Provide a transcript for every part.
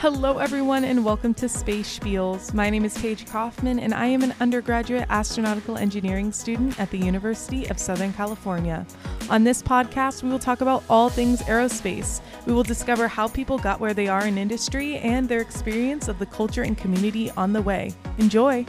Hello, everyone, and welcome to Space Spiels. My name is Paige Kaufman, and I am an undergraduate astronautical engineering student at the University of Southern California. On this podcast, we will talk about all things aerospace. We will discover how people got where they are in industry and their experience of the culture and community on the way. Enjoy!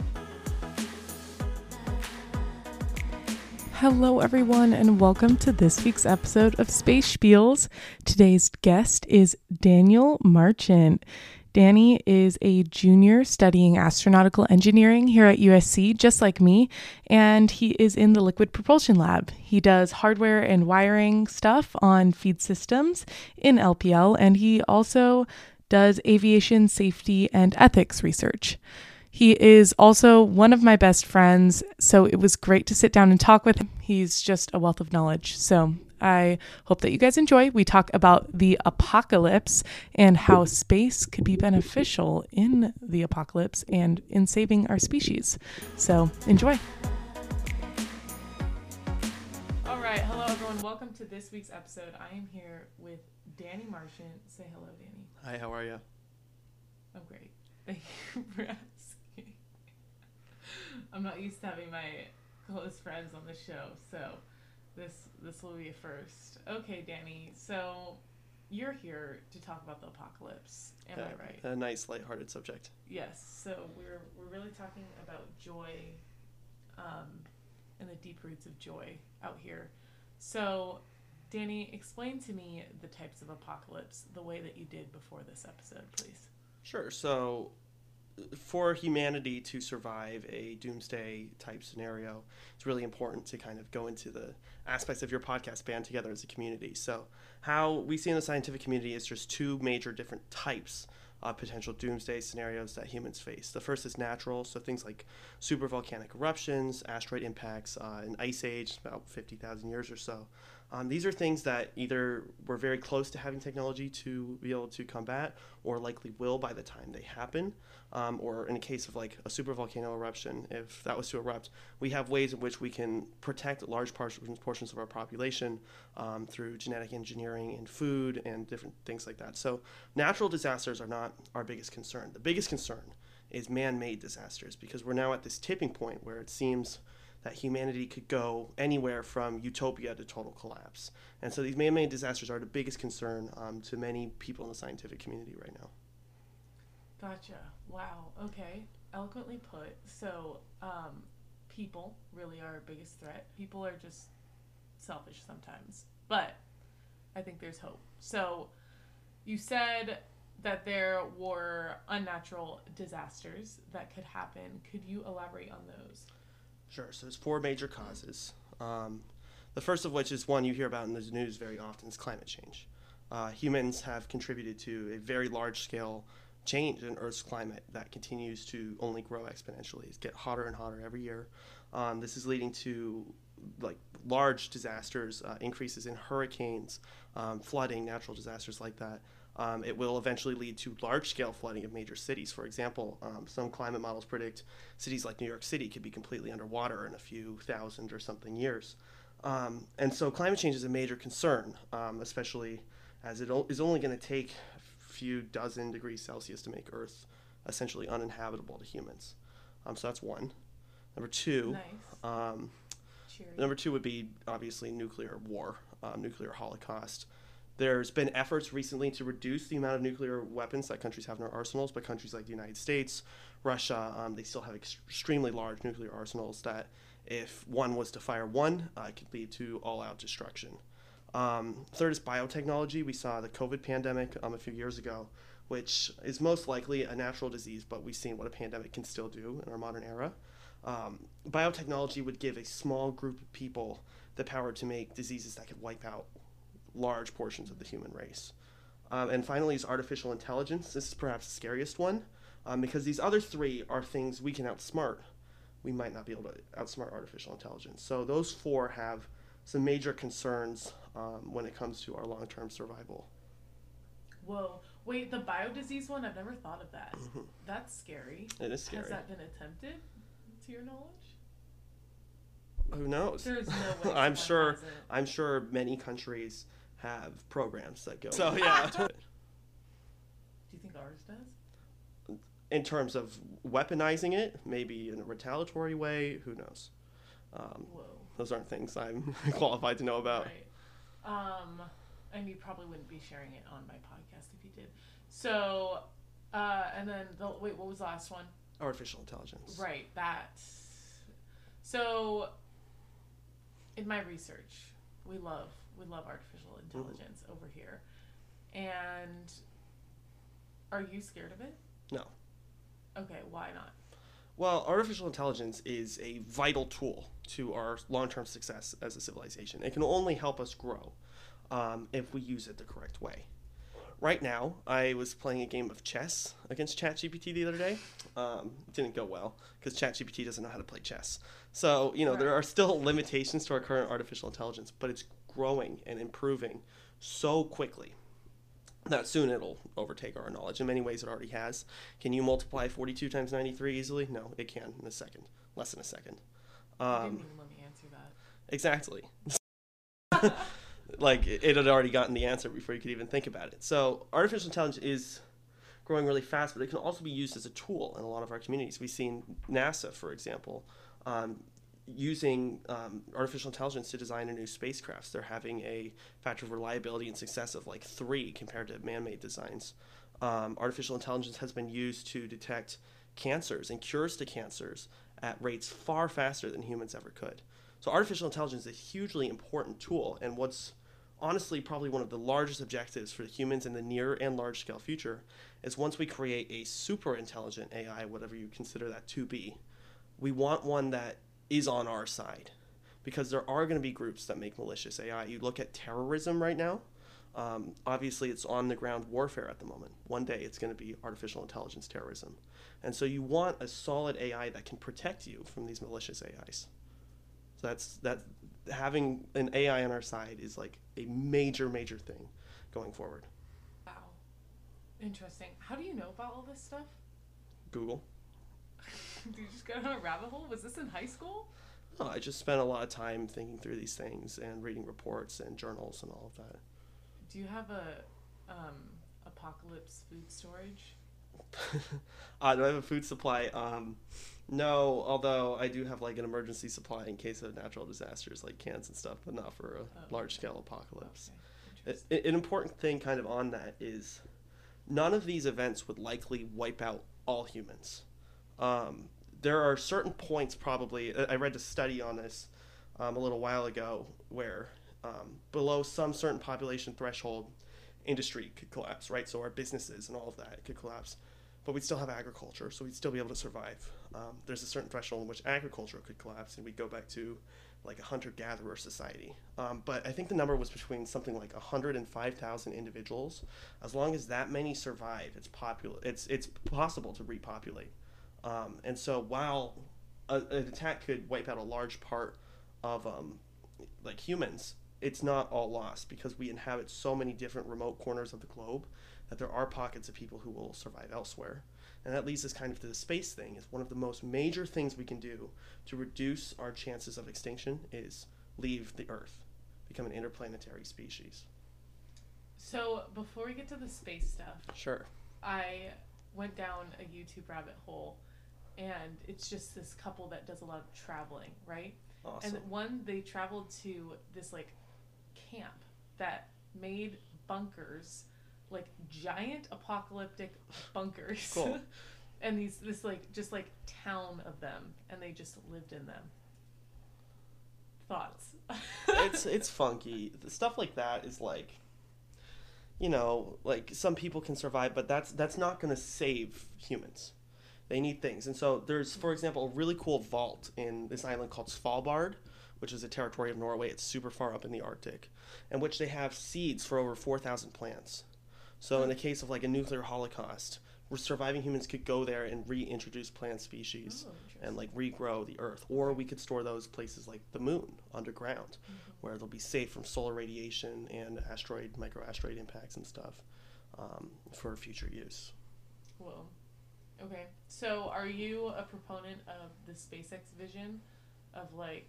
Hello, everyone, and welcome to this week's episode of Space Spiels. Today's guest is Daniel Marchant. Danny is a junior studying astronautical engineering here at USC, just like me, and he is in the liquid propulsion lab. He does hardware and wiring stuff on feed systems in LPL, and he also does aviation safety and ethics research. He is also one of my best friends, so it was great to sit down and talk with him. He's just a wealth of knowledge. So I hope that you guys enjoy. We talk about the apocalypse and how space could be beneficial in the apocalypse and in saving our species. So enjoy. All right. Hello, everyone. Welcome to this week's episode. I am here with Danny Marchant. Say hello, Danny. Hi, how are you? I'm great. Thank you for asking. I'm not used to having my close friends on the show, so this this will be a first. Okay, Danny. So you're here to talk about the apocalypse. Am I right? A nice, lighthearted subject. Yes. So we're we're really talking about joy, um, and the deep roots of joy out here. So, Danny, explain to me the types of apocalypse the way that you did before this episode, please. Sure. So, for humanity to survive a doomsday type scenario, it's really important to kind of go into the aspects of your podcast band together as a community. So, how we see in the scientific community is just two major different types of potential doomsday scenarios that humans face. The first is natural, so things like supervolcanic eruptions, asteroid impacts, uh, an ice age, about 50,000 years or so. Um, these are things that either we're very close to having technology to be able to combat, or likely will by the time they happen. Um, or in a case of like a supervolcano eruption, if that was to erupt, we have ways in which we can protect large portions of our population um, through genetic engineering and food and different things like that. So natural disasters are not our biggest concern. The biggest concern is man-made disasters because we're now at this tipping point where it seems that humanity could go anywhere from utopia to total collapse. And so these man made disasters are the biggest concern um, to many people in the scientific community right now. Gotcha. Wow. Okay. Eloquently put. So, um, people really are our biggest threat. People are just selfish sometimes. But I think there's hope. So, you said that there were unnatural disasters that could happen. Could you elaborate on those? Sure. So there's four major causes. Um, the first of which is one you hear about in the news very often is climate change. Uh, humans have contributed to a very large scale change in Earth's climate that continues to only grow exponentially. It's get hotter and hotter every year. Um, this is leading to like large disasters, uh, increases in hurricanes, um, flooding, natural disasters like that. Um, it will eventually lead to large scale flooding of major cities. For example, um, some climate models predict cities like New York City could be completely underwater in a few thousand or something years. Um, and so climate change is a major concern, um, especially as it o- is only going to take a few dozen degrees Celsius to make Earth essentially uninhabitable to humans. Um, so that's one. Number two. Nice. Um, number two would be obviously nuclear war, nuclear holocaust. There's been efforts recently to reduce the amount of nuclear weapons that countries have in their arsenals, but countries like the United States, Russia, um, they still have ex- extremely large nuclear arsenals that, if one was to fire one, uh, could lead to all out destruction. Um, third is biotechnology. We saw the COVID pandemic um, a few years ago, which is most likely a natural disease, but we've seen what a pandemic can still do in our modern era. Um, biotechnology would give a small group of people the power to make diseases that could wipe out large portions of the human race. Um, and finally is artificial intelligence. This is perhaps the scariest one um, because these other three are things we can outsmart. We might not be able to outsmart artificial intelligence. So those four have some major concerns um, when it comes to our long-term survival. Whoa. Wait, the biodisease one, I've never thought of that. Mm-hmm. That's scary. It is scary. Has that been attempted, to your knowledge? Who knows? There's no way. I'm sure. I'm sure many countries have programs that go. So yeah. Do you think ours does? In terms of weaponizing it, maybe in a retaliatory way, who knows? Um, Whoa. those aren't things I'm qualified to know about. Right. Um, and you probably wouldn't be sharing it on my podcast if you did. So, uh, and then the wait, what was the last one? Artificial intelligence. Right, that. So, in my research, we love we love artificial intelligence over here, and are you scared of it? No. Okay, why not? Well, artificial intelligence is a vital tool to our long term success as a civilization. It can only help us grow um, if we use it the correct way. Right now, I was playing a game of chess against ChatGPT the other day. Um, it didn't go well because ChatGPT doesn't know how to play chess. So, you know, there are still limitations to our current artificial intelligence, but it's growing and improving so quickly that soon it'll overtake our knowledge. In many ways, it already has. Can you multiply 42 times 93 easily? No, it can in a second, less than a second. Um, didn't even let me answer that. exactly. like it had already gotten the answer before you could even think about it. So artificial intelligence is growing really fast, but it can also be used as a tool in a lot of our communities. We've seen NASA, for example, um, using um, artificial intelligence to design a new spacecraft. They're having a factor of reliability and success of like three compared to man-made designs. Um, artificial intelligence has been used to detect cancers and cures to cancers at rates far faster than humans ever could. So artificial intelligence is a hugely important tool, and what's honestly probably one of the largest objectives for humans in the near and large scale future is once we create a super intelligent AI, whatever you consider that to be, we want one that is on our side. Because there are going to be groups that make malicious AI. You look at terrorism right now. Um, obviously, it's on the ground warfare at the moment. One day, it's going to be artificial intelligence terrorism, and so you want a solid AI that can protect you from these malicious AIs. So that's that. Having an AI on our side is like a major, major thing going forward. Wow, interesting. How do you know about all this stuff? Google. Did you just go down a rabbit hole? Was this in high school? Oh, I just spent a lot of time thinking through these things and reading reports and journals and all of that. Do you have a um, apocalypse food storage? uh, do I have a food supply? Um, no, although I do have like an emergency supply in case of natural disasters like cans and stuff, but not for a Oh. large scale apocalypse. Okay, An important thing, kind of on that, is none of these events would likely wipe out all humans. Um, there are certain points, probably. I I read a study on this um, a little while ago where um, below some certain population threshold, industry could collapse, right? So our businesses and all of that could collapse. But we'd still have agriculture, so we'd still be able to survive. Um, there's a certain threshold in which agriculture could collapse, and we'd go back to like a hunter gatherer society. Um, but I think the number was between something like 105,000 individuals. As long as that many survive, it's popular. It's it's possible to repopulate. Um, and so while a, an attack could wipe out a large part of um, like humans, it's not all lost because we inhabit so many different remote corners of the globe that there are pockets of people who will survive elsewhere. And that leads us kind of to the space thing. Is one of the most major things we can do to reduce our chances of extinction is leave the Earth, become an interplanetary species. So before we get to the space stuff, Sure. I went down a YouTube rabbit hole, and it's just this couple that does a lot of traveling, right? Awesome. And one, they traveled to this like camp that made bunkers, like giant apocalyptic bunkers. Cool. and these this like just like town of them, and they just lived in them. Thoughts? it's it's funky. The stuff like that is like you know, like some people can survive, but that's that's not going to save humans. They need things. And so there's for example a really cool vault in this island called Svalbard, which is a territory of Norway. It's super far up in the Arctic, in which they have seeds for over 4,000 plants. So in the case of like a nuclear holocaust, surviving humans could go there and reintroduce plant species Oh, and like regrow the earth or we could store those places like the moon underground Mm-hmm. where they'll be safe from solar radiation and asteroid microasteroid impacts and stuff um, for future use Whoa. Okay. So are you a proponent of the SpaceX vision of like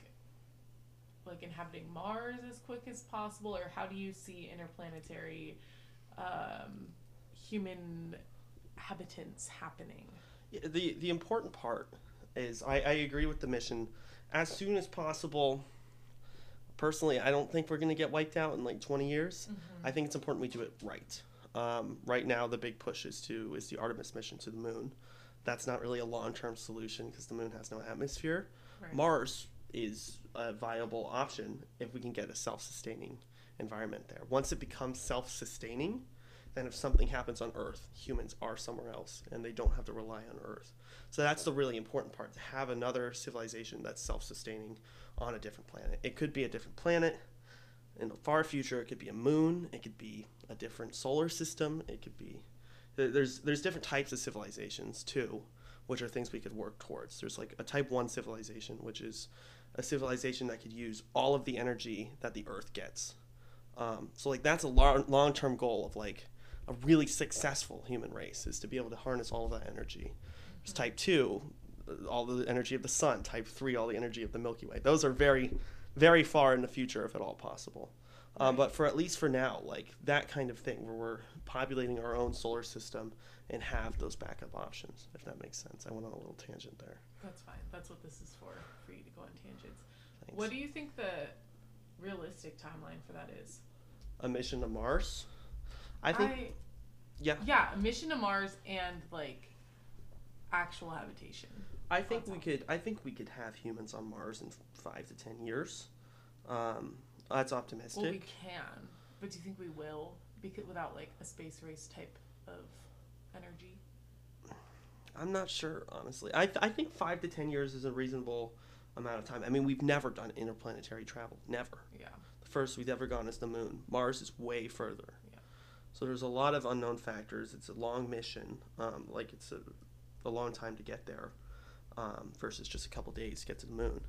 like inhabiting Mars as quick as possible or how do you see interplanetary um, human habitants happening? Yeah, the the important part is I, I agree with the mission. As soon as possible. Personally, I don't think we're going to get wiped out in like 20 years. I think it's important we do it right. Um, right now, the big push is to is the Artemis mission to the moon. That's not really a long term solution because the moon has no atmosphere. Right. Mars is a viable option if we can get a self sustaining environment there. Once it becomes self sustaining, then if something happens on Earth, humans are somewhere else and they don't have to rely on Earth. So that's the really important part to have another civilization that's self sustaining on a different planet. It could be a different planet in the far future, it could be a moon, it could be a different solar system, it could be. There's, there's different types of civilizations too, which are things we could work towards. There's like a type 1 civilization, which is a civilization that could use all of the energy that the Earth gets. Um, so like that's a long long term goal of like a really successful human race is to be able to harness all of that energy. There's type two, uh, all the energy of the sun. Type three, all the energy of the Milky Way. Those are very, very far in the future, if at all possible. Um, but for at least for now, like that kind of thing, where we're populating our own solar system and have those backup options, if that makes sense. I went on a little tangent there. That's fine. That's what this is for, for you to go on tangents. Thanks. What do you think the realistic timeline for that is? A mission to Mars? I think yeah. Yeah, mission to Mars and like actual habitation. I think we could. I think we could have humans on Mars in five to ten years. Um, that's optimistic. Well, we can, but do you think we will? Because without like a space race type of energy. I'm not sure, honestly. I, I think five to ten years is a reasonable amount of time. I mean, we've never done interplanetary travel. Never. Yeah. First we've ever gone is the moon. Mars is way further. Yeah. So there's a lot of unknown factors. It's a long mission. Um, like it's a, a long time to get there, um, versus just a couple days to get to the moon.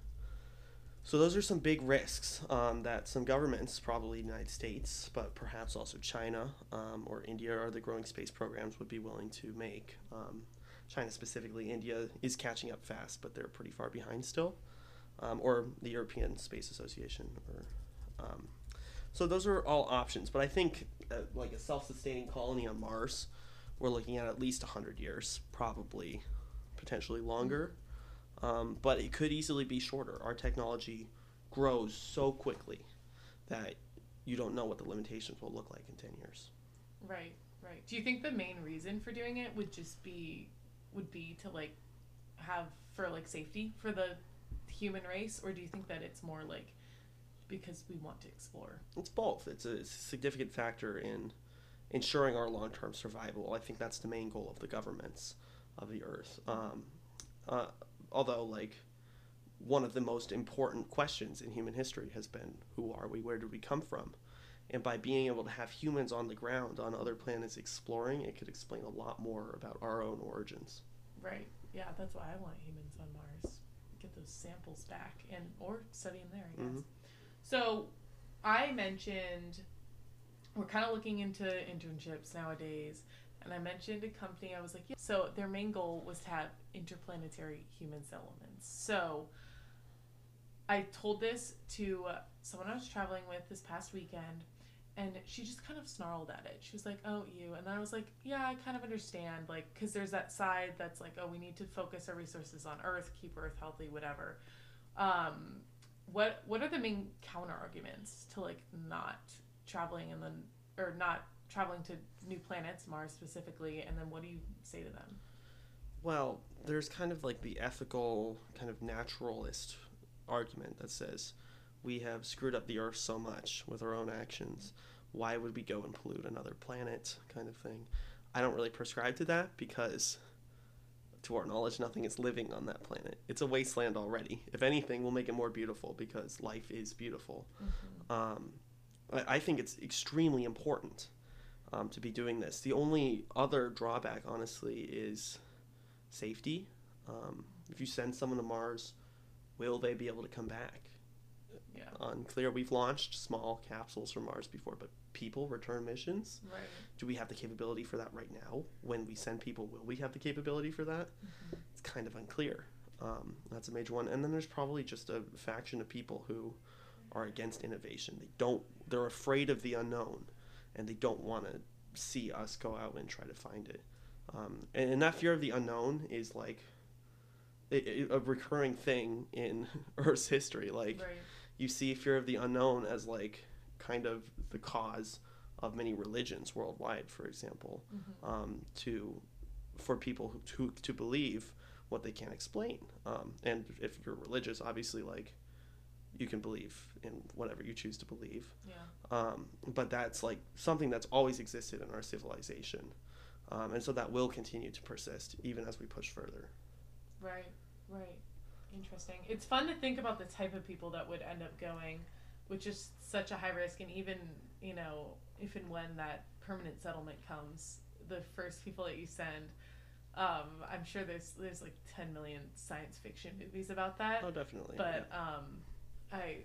So those are some big risks um, that some governments, probably the United States, but perhaps also China um, or India, or the growing space programs would be willing to make. Um, China specifically, India is catching up fast, but they're pretty far behind still. Um, or the European Space Association, or um, so those are all options. But I think uh, like a self-sustaining colony on Mars, we're looking at at least hundred years, probably, potentially longer. Um, but it could easily be shorter. Our technology grows so quickly that you don't know what the limitations will look like in ten years. Right. Right. Do you think the main reason for doing it would just be would be to like have for like safety for the human race, or do you think that it's more like because we want to explore? It's both. It's a, it's a significant factor in ensuring our long-term survival. I think that's the main goal of the governments of the Earth. Um, uh, although, like, one of the most important questions in human history has been, "Who are we? Where did we come from?" And by being able to have humans on the ground on other planets exploring, it could explain a lot more about our own origins. Right. Yeah, that's why I want humans on Mars. Get those samples back and or study them there, I guess. Mhm. So I mentioned we're kind of looking into internships nowadays, and I mentioned a company. I was like, yeah. so their main goal was to have interplanetary human settlements. So I told this to uh, someone I was traveling with this past weekend, and she just kind of snarled at it. She was like, "Oh, you," and then I was like, "Yeah, I kind of understand, like, because there's that side that's like, oh, we need to focus our resources on Earth, keep Earth healthy, whatever." Um, what what are the main counter arguments to like not traveling and then or not traveling to new planets, Mars specifically, and then what do you say to them? Well, there's kind of like the ethical, kind of naturalist argument that says we have screwed up the Earth so much with our own actions. Why would we go and pollute another planet, kind of thing? I don't really prescribe to that because, to our knowledge, nothing is living on that planet. It's a wasteland already. If anything, we'll make it more beautiful because life is beautiful. Um, I, I think it's extremely important um, to be doing this. The only other drawback, honestly, is safety. Um, if you send someone to Mars, will they be able to come back? Yeah. Unclear. We've launched small capsules from Mars before, but people return missions. Right. Do we have the capability for that right now? When we send people, will we have the capability for that? It's kind of unclear. Um, that's a major one. And then there's probably just a faction of people who are against innovation. They don't. They're afraid of the unknown, and they don't want to see us go out and try to find it. Um, and, and that fear of the unknown is like a, a recurring thing in Earth's history. Like Right. you see fear of the unknown as like kind of the cause of many religions worldwide, for example, Mm-hmm. um, to for people who, to to believe what they can't explain. Um, and if you're religious, obviously, like you can believe in whatever you choose to believe. Yeah. Um, but that's like something that's always existed in our civilization. Um, and so that will continue to persist even as we push further. Right, right. Interesting. It's fun to think about the type of people that would end up going, which is such a high risk, and even you know, if and when that permanent settlement comes, the first people that you send, um, I'm sure there's there's like 10 million science fiction movies about that, Oh, definitely. but um, I.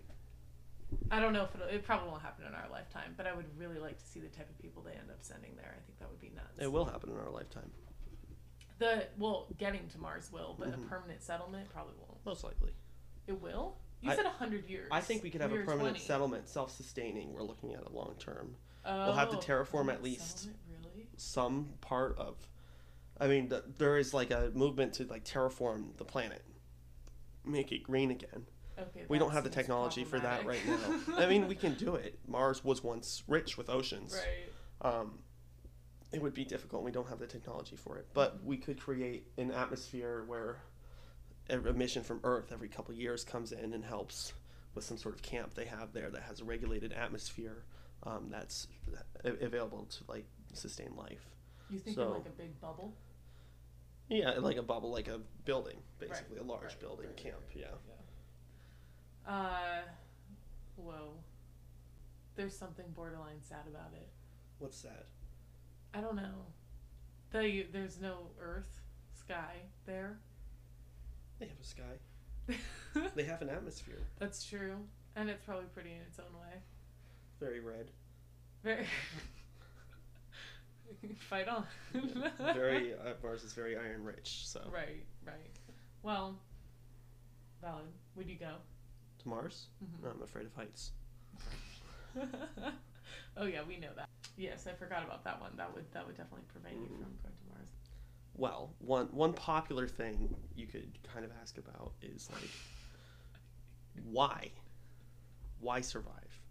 I don't know if it'll, it probably won't happen in our lifetime, but I would really like to see the type of people they end up sending there. I think that would be nuts. it will happen in our lifetime, The well, getting to Mars will, but Mhm. a permanent settlement probably won't. most likely. It will. You I- said hundred years. I think we could have We a permanent 20. settlement, self-sustaining. We're looking at a long term. Oh, we'll have to terraform at least- Really? Some part of, I mean, th- there is like a movement to like terraform the planet, make it green again. Okay. We don't have the technology for that right now. I mean, we can do it. Mars was once rich with oceans. right. Um, it would be difficult. We don't have the technology for it, but we could create an atmosphere where a mission from Earth every couple of years comes in and helps with some sort of camp they have there that has a regulated atmosphere um, that's available to like sustain life. You think So- of like a big bubble? Yeah, like a bubble, like a building, basically a large right, building right, camp. Yeah. Uh, whoa. There's something borderline sad about it. What's that? I don't know. The there's no Earth, sky there. They have a sky. They have an atmosphere. That's true, and it's probably pretty in its own way. Very red. Very. Fight on. Very uh, Mars is very iron rich. So Right, right. Well, valid. Would you go? to Mars, Mhm. no, I'm afraid of heights. oh yeah, we know that. Yes, I forgot about that one. That would that would definitely prevent you Mhm. from going to Mars. Well, one one popular thing you could kind of ask about is like why? Why survive?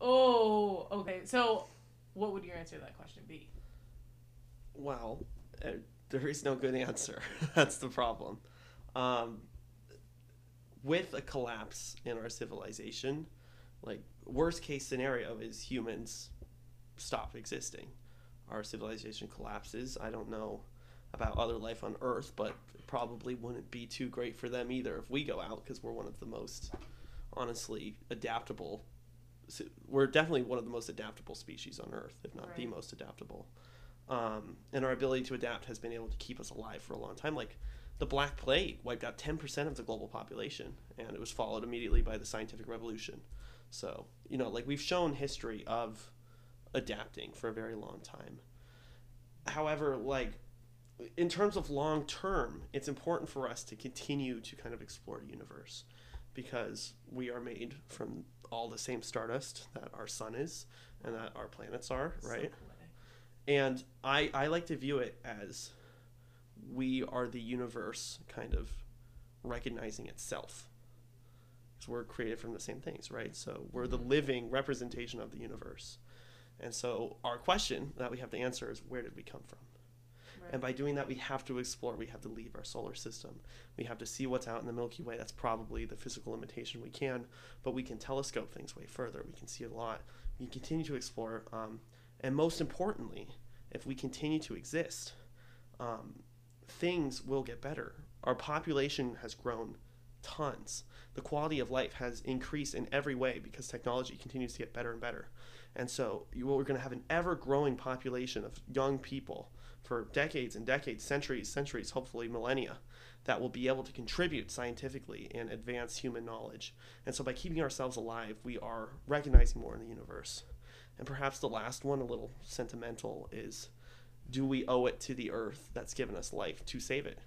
Oh, okay. So, what would your answer to that question be? Well, uh, there is no good answer. That's the problem. Um, with a collapse in our civilization, like worst case scenario is humans stop existing. Our civilization collapses. I don't know about other life on Earth, but probably wouldn't be too great for them either if we go out because we're one of the most honestly adaptable we're definitely one of the most adaptable species on earth if not the most adaptable. Um, and our ability to adapt has been able to keep us alive for a long time. Like the black plague wiped out 10% of the global population and it was followed immediately by the scientific revolution. So you know like we've shown history of adapting for a very long time. However like in terms of long term it's important for us to continue to kind of explore the universe because we are made from all the same stardust that our sun is and that our planets are So right poetic. and I, I like to view it as we are the universe kind of recognizing itself. Because we're created from the same things, right? So we're the mm-hmm. living representation of the universe. And so our question that we have to answer is where did we come from? Right. And by doing that, we have to explore. We have to leave our solar system. We have to see what's out in the Milky Way. That's probably the physical limitation we can, but we can telescope things way further. We can see a lot. We continue to explore. Um, and most importantly, if we continue to exist, um, things will get better. Our population has grown tons. The quality of life has increased in every way because technology continues to get better and better. And so you, we're going to have an ever growing population of young people for decades and decades, centuries, centuries, hopefully millennia, that will be able to contribute scientifically and advance human knowledge. And so by keeping ourselves alive, we are recognizing more in the universe. And perhaps the last one, a little sentimental, is do we owe it to the earth that's given us life to save it?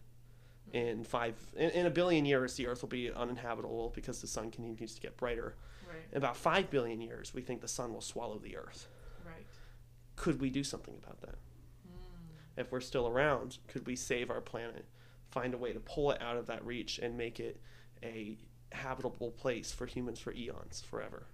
In five, in, in a billion years, the earth will be uninhabitable because the sun continues to get brighter. right, In about five billion years, we think the sun will swallow the earth. right. Could we do something about that? If we're still around, could we save our planet, find a way to pull it out of that reach and make it a habitable place for humans for eons, forever?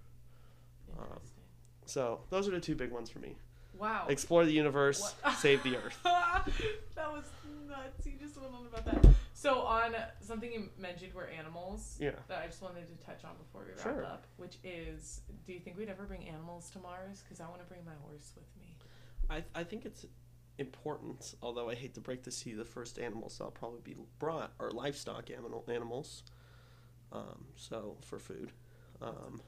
Um, Interesting. So those are the two big ones for me: wow. explore the universe, What? save the Earth. that was nuts. You just went on about that. So on something you mentioned were animals. Yeah. That I just wanted to touch on before we wrap Sure. up, which is, do you think we'd ever bring animals to Mars? Because I want to bring my horse with me. I, I think it's important, although I hate to break this to you, the first animals that'll probably be brought are livestock animal animals. Um, so for food, um,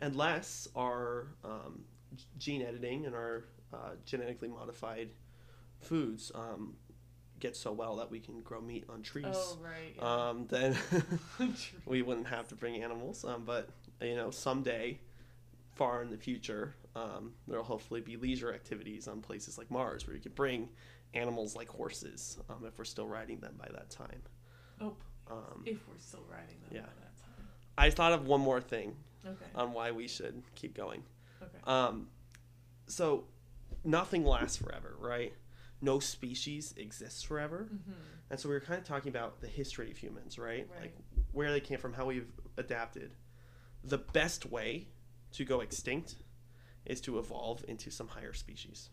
unless our um, gene editing and our uh, genetically modified foods um, get so well that we can grow meat on trees, oh right. Yeah. um, then we wouldn't have to bring animals. Um, but you know, someday, far in the future, um, there'll hopefully be leisure activities on places like Mars where you could bring animals like horses um, if we're still riding them by that time. oh, Um, if we're still riding them yeah. by that time. I thought of one more thing Okay. on why we should keep going. Okay. Um, so nothing lasts forever, right? No species exists forever. mm-hmm. And so we were kind of talking about the history of humans, right? Right. Like where they came from, how we've adapted. The best way to go extinct is to evolve into some higher species.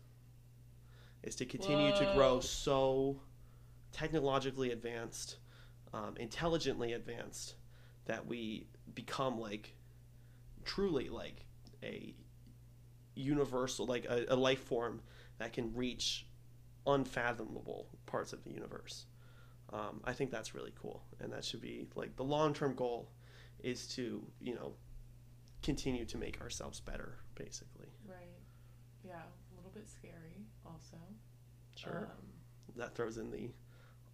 Is to continue to grow so technologically advanced, um, intelligently advanced, that we become like truly like a universal, like a, a life form that can reach unfathomable parts of the universe. Um, I think that's really cool, and that should be like the long term goal is to you know continue to make ourselves better, basically. Right. Yeah. A little bit scary, also. Sure. Um, that throws in the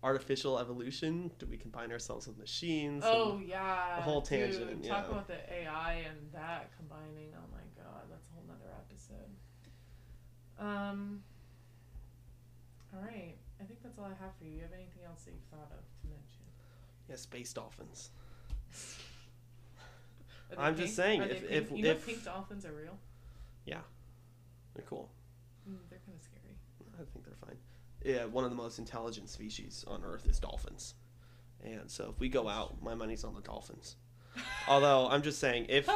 artificial evolution. Do we combine ourselves with machines? Oh yeah, a whole dude, tangent, Talk yeah. about the AI and that combining. Oh my god, that's a whole nother episode. Um. All right, I think that's all I have for you. Do you have anything else that you've thought of to mention? yeah, space dolphins. I'm just saying, if- pink? if- you know if- pink dolphins are real, Yeah, They're cool. mm, they're kind of scary. I think they're fine. Yeah, one of the most intelligent species on Earth is dolphins, and so if we go out, my money's on the dolphins. Although I'm just saying, if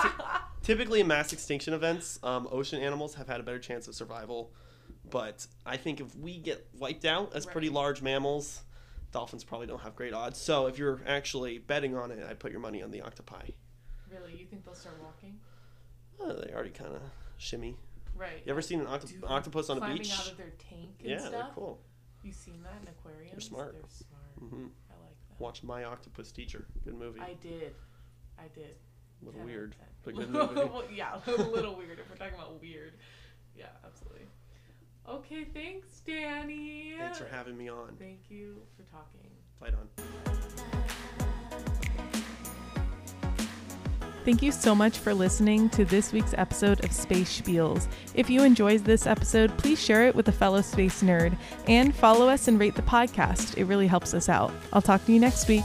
typically in mass extinction events, um, ocean animals have had a better chance of survival. But I think if we get wiped out as pretty large mammals, dolphins probably don't have great odds. So if you're actually betting on it, I put your money on the octopi. really, you think they'll start walking? Uh, they already kind of shimmy. Right. You ever seen an octo- Dude, octopus on a climbing beach? out of their tank and Yeah, stuff. they're cool. You seen that in aquariums? smart. They're smart. Mm-hmm. I like that. Watch My Octopus Teacher. Good movie. I did. I did. a little 10 out of weird, but good movie. well, yeah, a little weird if we're talking about weird. Yeah, absolutely. Okay, thanks, Danny. Thanks for having me on. Thank you for talking. Fight on. Thank you so much for listening to this week's episode of Space Spiels. If you enjoyed this episode, please share it with a fellow space nerd and follow us and rate the podcast. It really helps us out. I'll talk to you next week.